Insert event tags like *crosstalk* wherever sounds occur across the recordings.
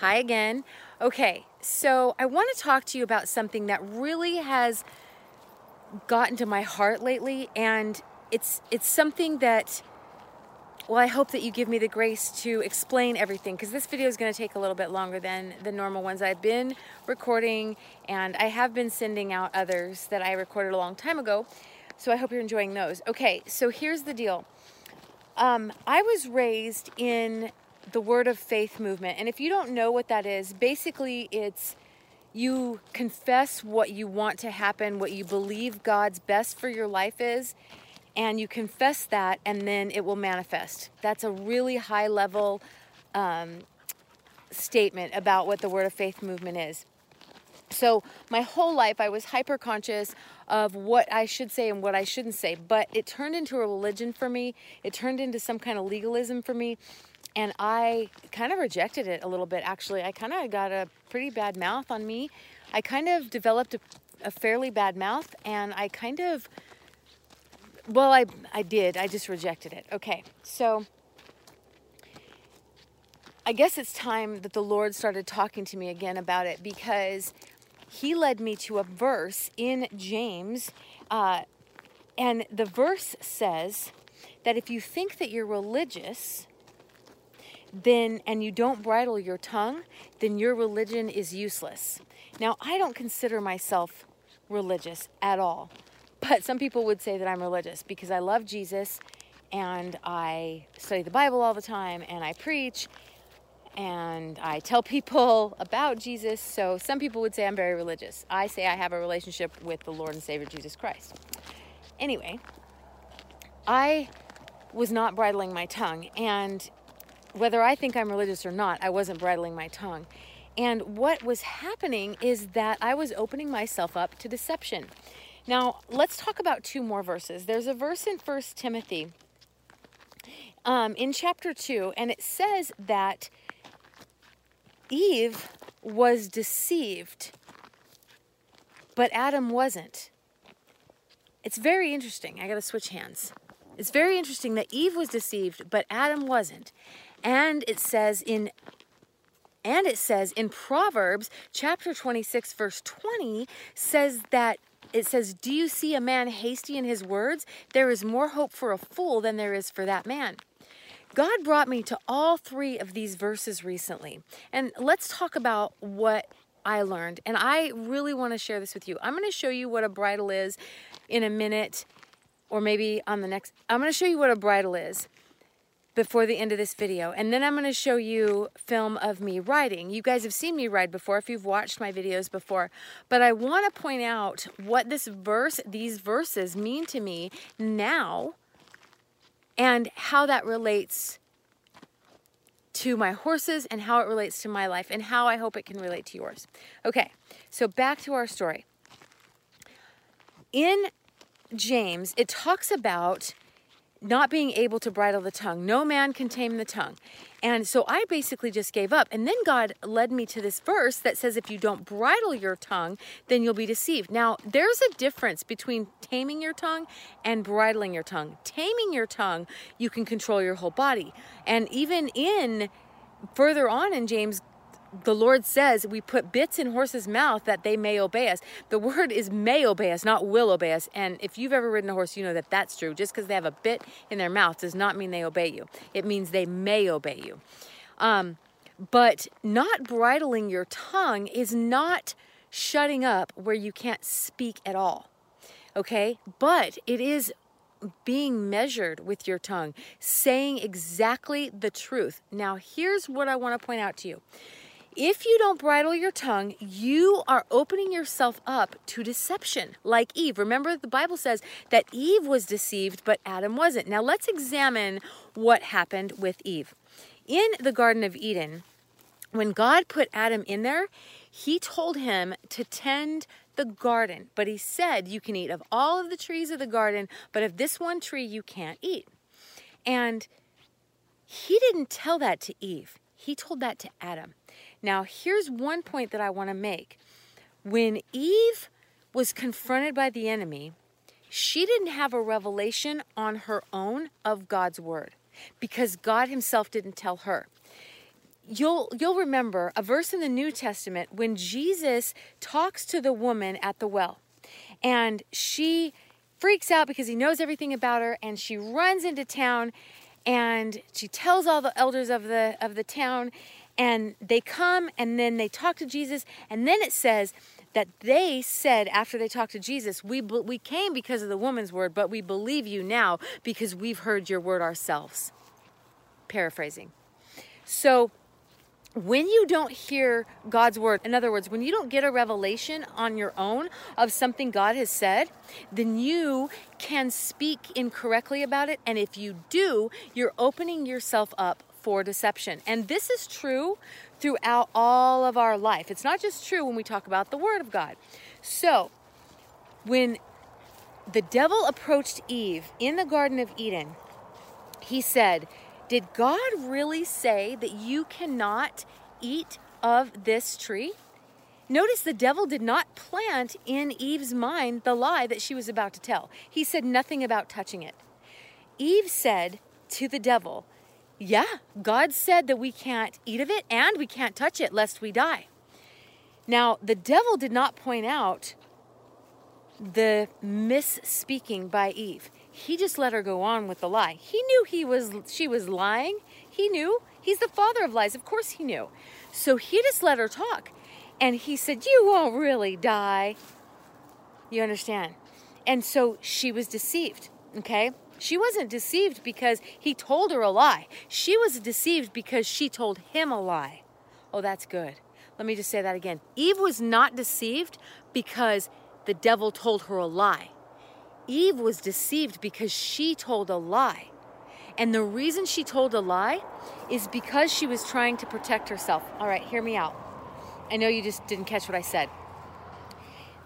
Hi again. Okay, so I want to talk to you about something that really has gotten to my heart lately, and it's it's something that well, I hope that you give me the grace to explain everything because this video is going to take a little bit longer than the normal ones I've been recording, and I have been sending out others that I recorded a long time ago. So I hope you're enjoying those. Okay, so here's the deal. Um, I was raised in the Word of Faith movement, and if you don't know what that is, basically it's you confess what you want to happen, what you believe God's best for your life is, and you confess that, and then it will manifest. That's a really high level um, statement about what the Word of Faith movement is. So, my whole life, I was hyper conscious of what I should say and what I shouldn't say, but it turned into a religion for me. It turned into some kind of legalism for me, and I kind of rejected it a little bit, actually. I kind of got a pretty bad mouth on me. I kind of developed a, a fairly bad mouth, and I kind of well, I I did. I just rejected it. Okay. So I guess it's time that the Lord started talking to me again about it because he led me to a verse in James uh, and the verse says that if you think that you're religious then and you don't bridle your tongue, then your religion is useless. Now, I don't consider myself religious at all. But some people would say that I'm religious because I love Jesus and I study the Bible all the time and I preach and I tell *laughs* people about Jesus. So some people would say I'm very religious. I say I have a relationship with the Lord and Savior Jesus Christ. Anyway, I was not bridling my tongue and whether I think I'm religious or not, I wasn't bridling my tongue. And what was happening is that I was opening myself up to deception. Now, let's talk about two more verses. There's a verse in First Timothy um, in chapter 2, and it says that Eve was deceived, but Adam wasn't. It's very interesting. I got to switch hands. It's very interesting that Eve was deceived, but Adam wasn't. And it says in and it says in Proverbs chapter 26 verse 20 says that it says, Do you see a man hasty in his words? There is more hope for a fool than there is for that man. God brought me to all three of these verses recently. And let's talk about what I learned. And I really want to share this with you. I'm going to show you what a bridle is in a minute, or maybe on the next. I'm going to show you what a bridle is before the end of this video. And then I'm going to show you film of me riding. You guys have seen me ride before if you've watched my videos before. But I want to point out what this verse, these verses mean to me now and how that relates to my horses and how it relates to my life and how I hope it can relate to yours. Okay, so back to our story. In James, it talks about not being able to bridle the tongue. No man can tame the tongue. And so I basically just gave up. And then God led me to this verse that says, if you don't bridle your tongue, then you'll be deceived. Now, there's a difference between taming your tongue and bridling your tongue. Taming your tongue, you can control your whole body. And even in further on in James, the Lord says we put bits in horses' mouth that they may obey us. The word is may obey us, not will obey us. And if you've ever ridden a horse, you know that that's true. Just because they have a bit in their mouth does not mean they obey you. It means they may obey you. Um, but not bridling your tongue is not shutting up where you can't speak at all. Okay? But it is being measured with your tongue, saying exactly the truth. Now, here's what I want to point out to you if you don't bridle your tongue, you are opening yourself up to deception, like Eve. Remember, the Bible says that Eve was deceived, but Adam wasn't. Now, let's examine what happened with Eve. In the Garden of Eden, when God put Adam in there, he told him to tend the garden, but he said, You can eat of all of the trees of the garden, but of this one tree you can't eat. And he didn't tell that to Eve, he told that to Adam. Now, here's one point that I want to make. When Eve was confronted by the enemy, she didn't have a revelation on her own of God's word because God Himself didn't tell her. you'll you'll remember a verse in the New Testament when Jesus talks to the woman at the well. And she freaks out because he knows everything about her and she runs into town and she tells all the elders of the of the town and they come and then they talk to Jesus and then it says that they said after they talked to Jesus we we came because of the woman's word but we believe you now because we've heard your word ourselves paraphrasing so when you don't hear God's word, in other words, when you don't get a revelation on your own of something God has said, then you can speak incorrectly about it. And if you do, you're opening yourself up for deception. And this is true throughout all of our life. It's not just true when we talk about the word of God. So, when the devil approached Eve in the Garden of Eden, he said, did God really say that you cannot eat of this tree? Notice the devil did not plant in Eve's mind the lie that she was about to tell. He said nothing about touching it. Eve said to the devil, Yeah, God said that we can't eat of it and we can't touch it lest we die. Now, the devil did not point out the misspeaking by Eve. He just let her go on with the lie. He knew he was she was lying. He knew. He's the father of lies. Of course he knew. So he just let her talk. And he said, "You won't really die." You understand? And so she was deceived, okay? She wasn't deceived because he told her a lie. She was deceived because she told him a lie. Oh, that's good. Let me just say that again. Eve was not deceived because the devil told her a lie. Eve was deceived because she told a lie. And the reason she told a lie is because she was trying to protect herself. All right, hear me out. I know you just didn't catch what I said.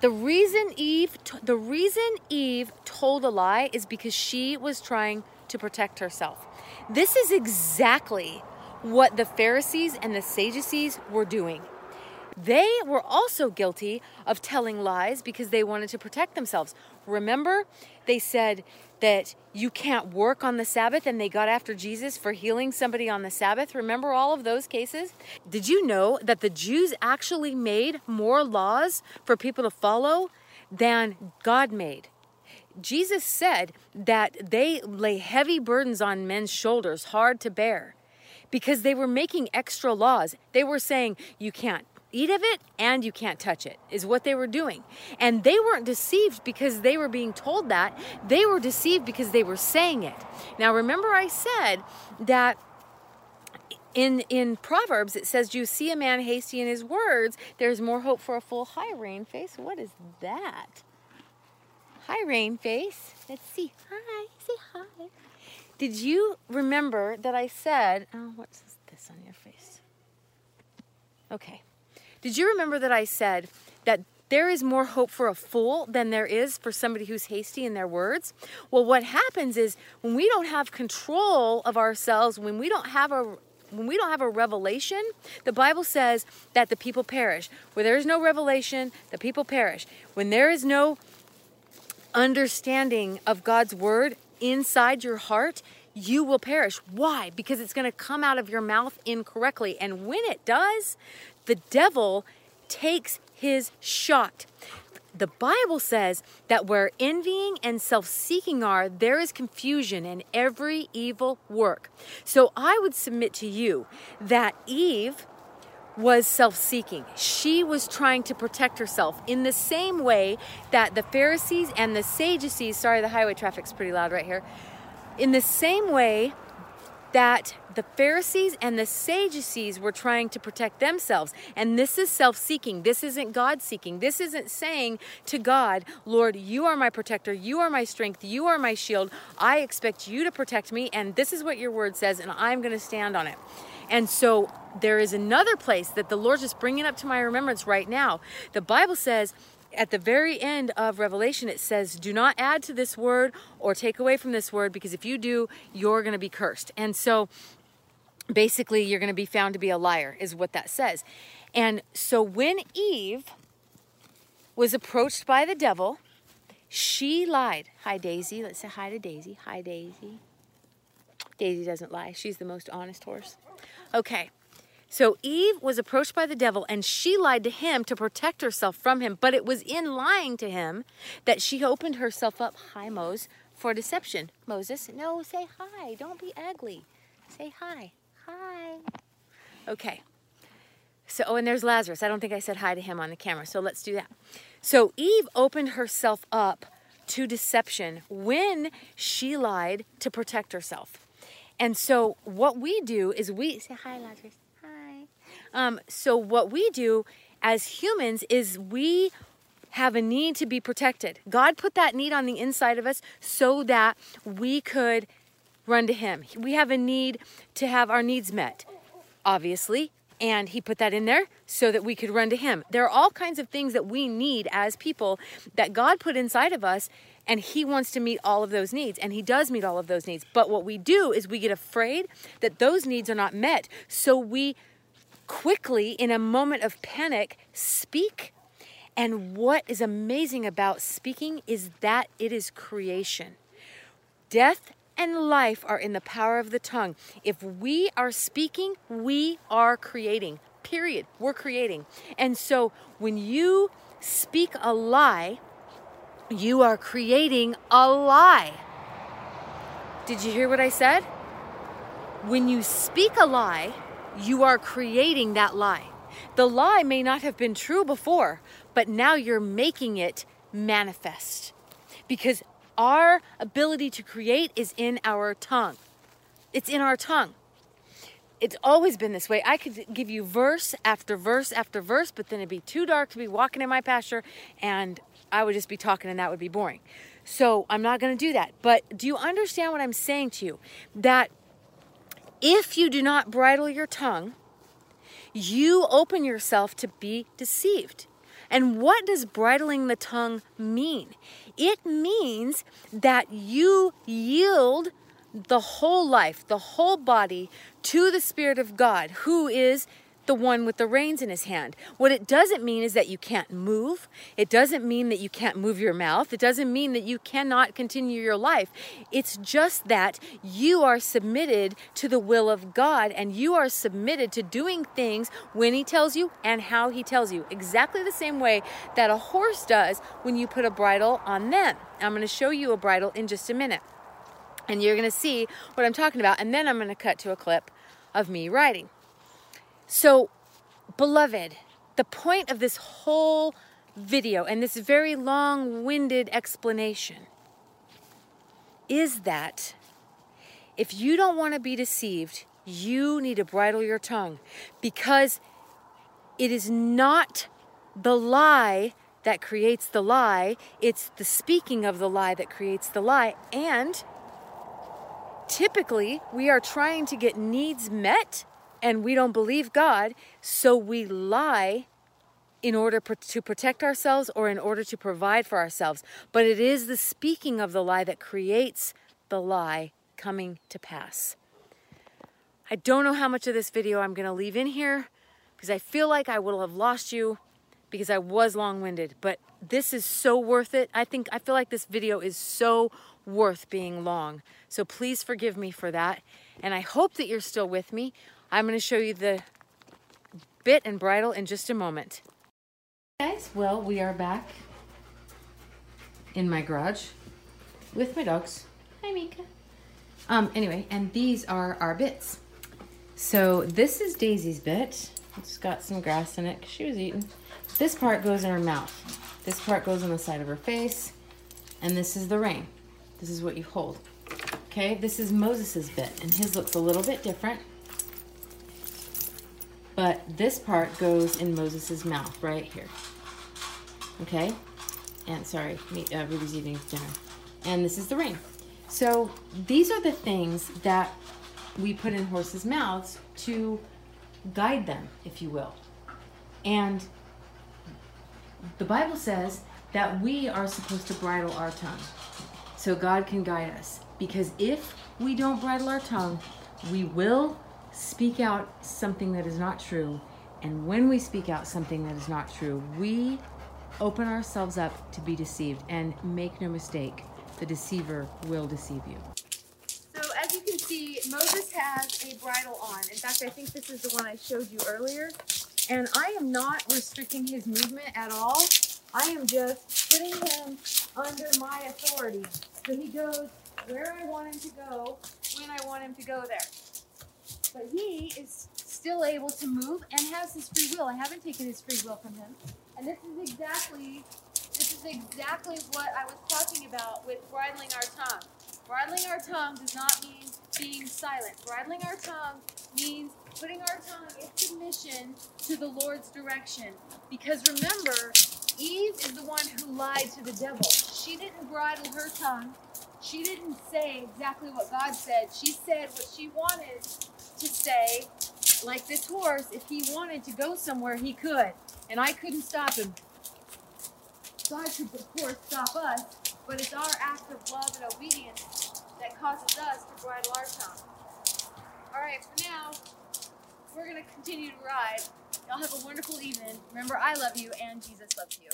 The reason Eve the reason Eve told a lie is because she was trying to protect herself. This is exactly what the Pharisees and the Sadducees were doing. They were also guilty of telling lies because they wanted to protect themselves. Remember, they said that you can't work on the Sabbath and they got after Jesus for healing somebody on the Sabbath. Remember all of those cases? Did you know that the Jews actually made more laws for people to follow than God made? Jesus said that they lay heavy burdens on men's shoulders, hard to bear, because they were making extra laws. They were saying, you can't eat of it and you can't touch it, is what they were doing. And they weren't deceived because they were being told that. They were deceived because they were saying it. Now, remember, I said that in in proverbs it says you see a man hasty in his words there's more hope for a full high rain face. What is that? Hi rain face. Let's see. Hi. Say hi. Did you remember that i said oh what's this on your face? Okay did you remember that I said that there is more hope for a fool than there is for somebody who's hasty in their words? Well, what happens is when we don't have control of ourselves, when we don't have a when we don't have a revelation, the Bible says that the people perish. Where there is no revelation, the people perish. When there is no understanding of God's word inside your heart, you will perish. Why? Because it's going to come out of your mouth incorrectly. And when it does, the devil takes his shot. The Bible says that where envying and self seeking are, there is confusion in every evil work. So I would submit to you that Eve was self seeking. She was trying to protect herself in the same way that the Pharisees and the Sadducees, sorry, the highway traffic's pretty loud right here, in the same way that the Pharisees and the Sadducees were trying to protect themselves. And this is self seeking. This isn't God seeking. This isn't saying to God, Lord, you are my protector. You are my strength. You are my shield. I expect you to protect me. And this is what your word says, and I'm going to stand on it. And so there is another place that the Lord just bringing up to my remembrance right now. The Bible says at the very end of Revelation, it says, Do not add to this word or take away from this word, because if you do, you're going to be cursed. And so basically, you're going to be found to be a liar, is what that says. And so when Eve was approached by the devil, she lied. Hi, Daisy. Let's say hi to Daisy. Hi, Daisy. Daisy doesn't lie. She's the most honest horse. Okay. So Eve was approached by the devil and she lied to him to protect herself from him. But it was in lying to him that she opened herself up, hi, Mose, for deception. Moses, no, say hi. Don't be ugly. Say hi. Hi. Okay. So, oh, and there's Lazarus. I don't think I said hi to him on the camera. So let's do that. So Eve opened herself up to deception when she lied to protect herself. And so what we do is we say hi, Lazarus. Um, so what we do as humans is we have a need to be protected. God put that need on the inside of us so that we could run to Him. We have a need to have our needs met, obviously, and He put that in there so that we could run to Him. There are all kinds of things that we need as people that God put inside of us, and He wants to meet all of those needs, and He does meet all of those needs. But what we do is we get afraid that those needs are not met, so we quickly, in a moment of panic, speak and what is amazing about speaking is that it is creation. Death and life are in the power of the tongue. If we are speaking, we are creating. Period. We're creating. And so when you speak a lie, you are creating a lie. Did you hear what I said? When you speak a lie, you are creating that lie. The lie may not have been true before, but now you're making it manifest because our ability to create is in our tongue. It's in our tongue. It's always been this way. I could give you verse after verse after verse, but then it'd be too dark to be walking in my pasture and I would just be talking and that would be boring. So I'm not going to do that. But do you understand what I'm saying to you? That if you do not bridle your tongue, you open yourself to be deceived. And what does bridling the tongue mean? It means that you yield the whole life, the whole body to the Spirit of God, who is the one with the reins in his hand. What it doesn't mean is that you can't move. It doesn't mean that you can't move your mouth. It doesn't mean that you cannot continue your life. It's just that you are submitted to the will of God and you are submitted to doing things when he tells you and how he tells you. Exactly the same way that a horse does when you put a bridle on them. I'm going to show you a bridle in just a minute. And you're going to see what I'm talking about. And then I'm going to cut to a clip of me riding. So, beloved, the point of this whole video and this very long winded explanation is that if you don't want to be deceived, you need to bridle your tongue because it is not the lie that creates the lie, it's the speaking of the lie that creates the lie. And typically, we are trying to get needs met and we don't believe God, so we lie in order to protect ourselves or in order to provide for ourselves. But it is the speaking of the lie that creates the lie coming to pass. I don't know how much of this video I'm going to leave in here because I feel like I will have lost you because I was long winded, but this is so worth it. I think I feel like this video is so worth being long. So please forgive me for that. And I hope that you're still with me. I'm going to show you the bit and bridle in just a moment. Guys, well, we are back in my garage with my dogs. Hi, Mika. Um, anyway, and these are our bits. So this is Daisy's bit. It's got some grass in it because she was eating. This part goes in her mouth. This part goes on the side of her face. And this is the rein. This is what you hold. Okay, this is Moses's bit, and his looks a little bit different. But this part goes in Moses's mouth right here. Okay? And sorry, me, uh, Ruby's eating dinner. And this is the rein. So these are the things that we put in horses' mouths to guide them, if you will. And the Bible says that we are supposed to bridle our tongue so God can guide us. Because if we don't bridle our tongue, we will speak out something that is not true. And when we speak out something that is not true, we open ourselves up to be deceived. And make no mistake, the deceiver will deceive you. So as you can see, Moses has a bridle on. In fact, I think this is the one I showed you earlier. And I am not restricting his movement at all. I am just putting him under my authority. So he goes where I want him to go, when I want him to go there. But he is still able to move and has his free will. I haven't taken his free will from him. And this is exactly this is exactly what I was talking about with bridling our tongue. Bridling our tongue does not mean being silent. Bridling our tongue means putting our tongue in submission to the Lord's direction. Because remember, Eve is the one who lied to the devil. She didn't bridle her tongue. She didn't say exactly what God said. She said what she wanted to say. Like this horse, if he wanted to go somewhere, he could. And I couldn't stop him. God could, of course, stop us, but it's our act of love and obedience that causes us to bridle our tongue. All right, for now, we're going to continue to ride. Y'all have a wonderful evening. Remember, I love you and Jesus loves you.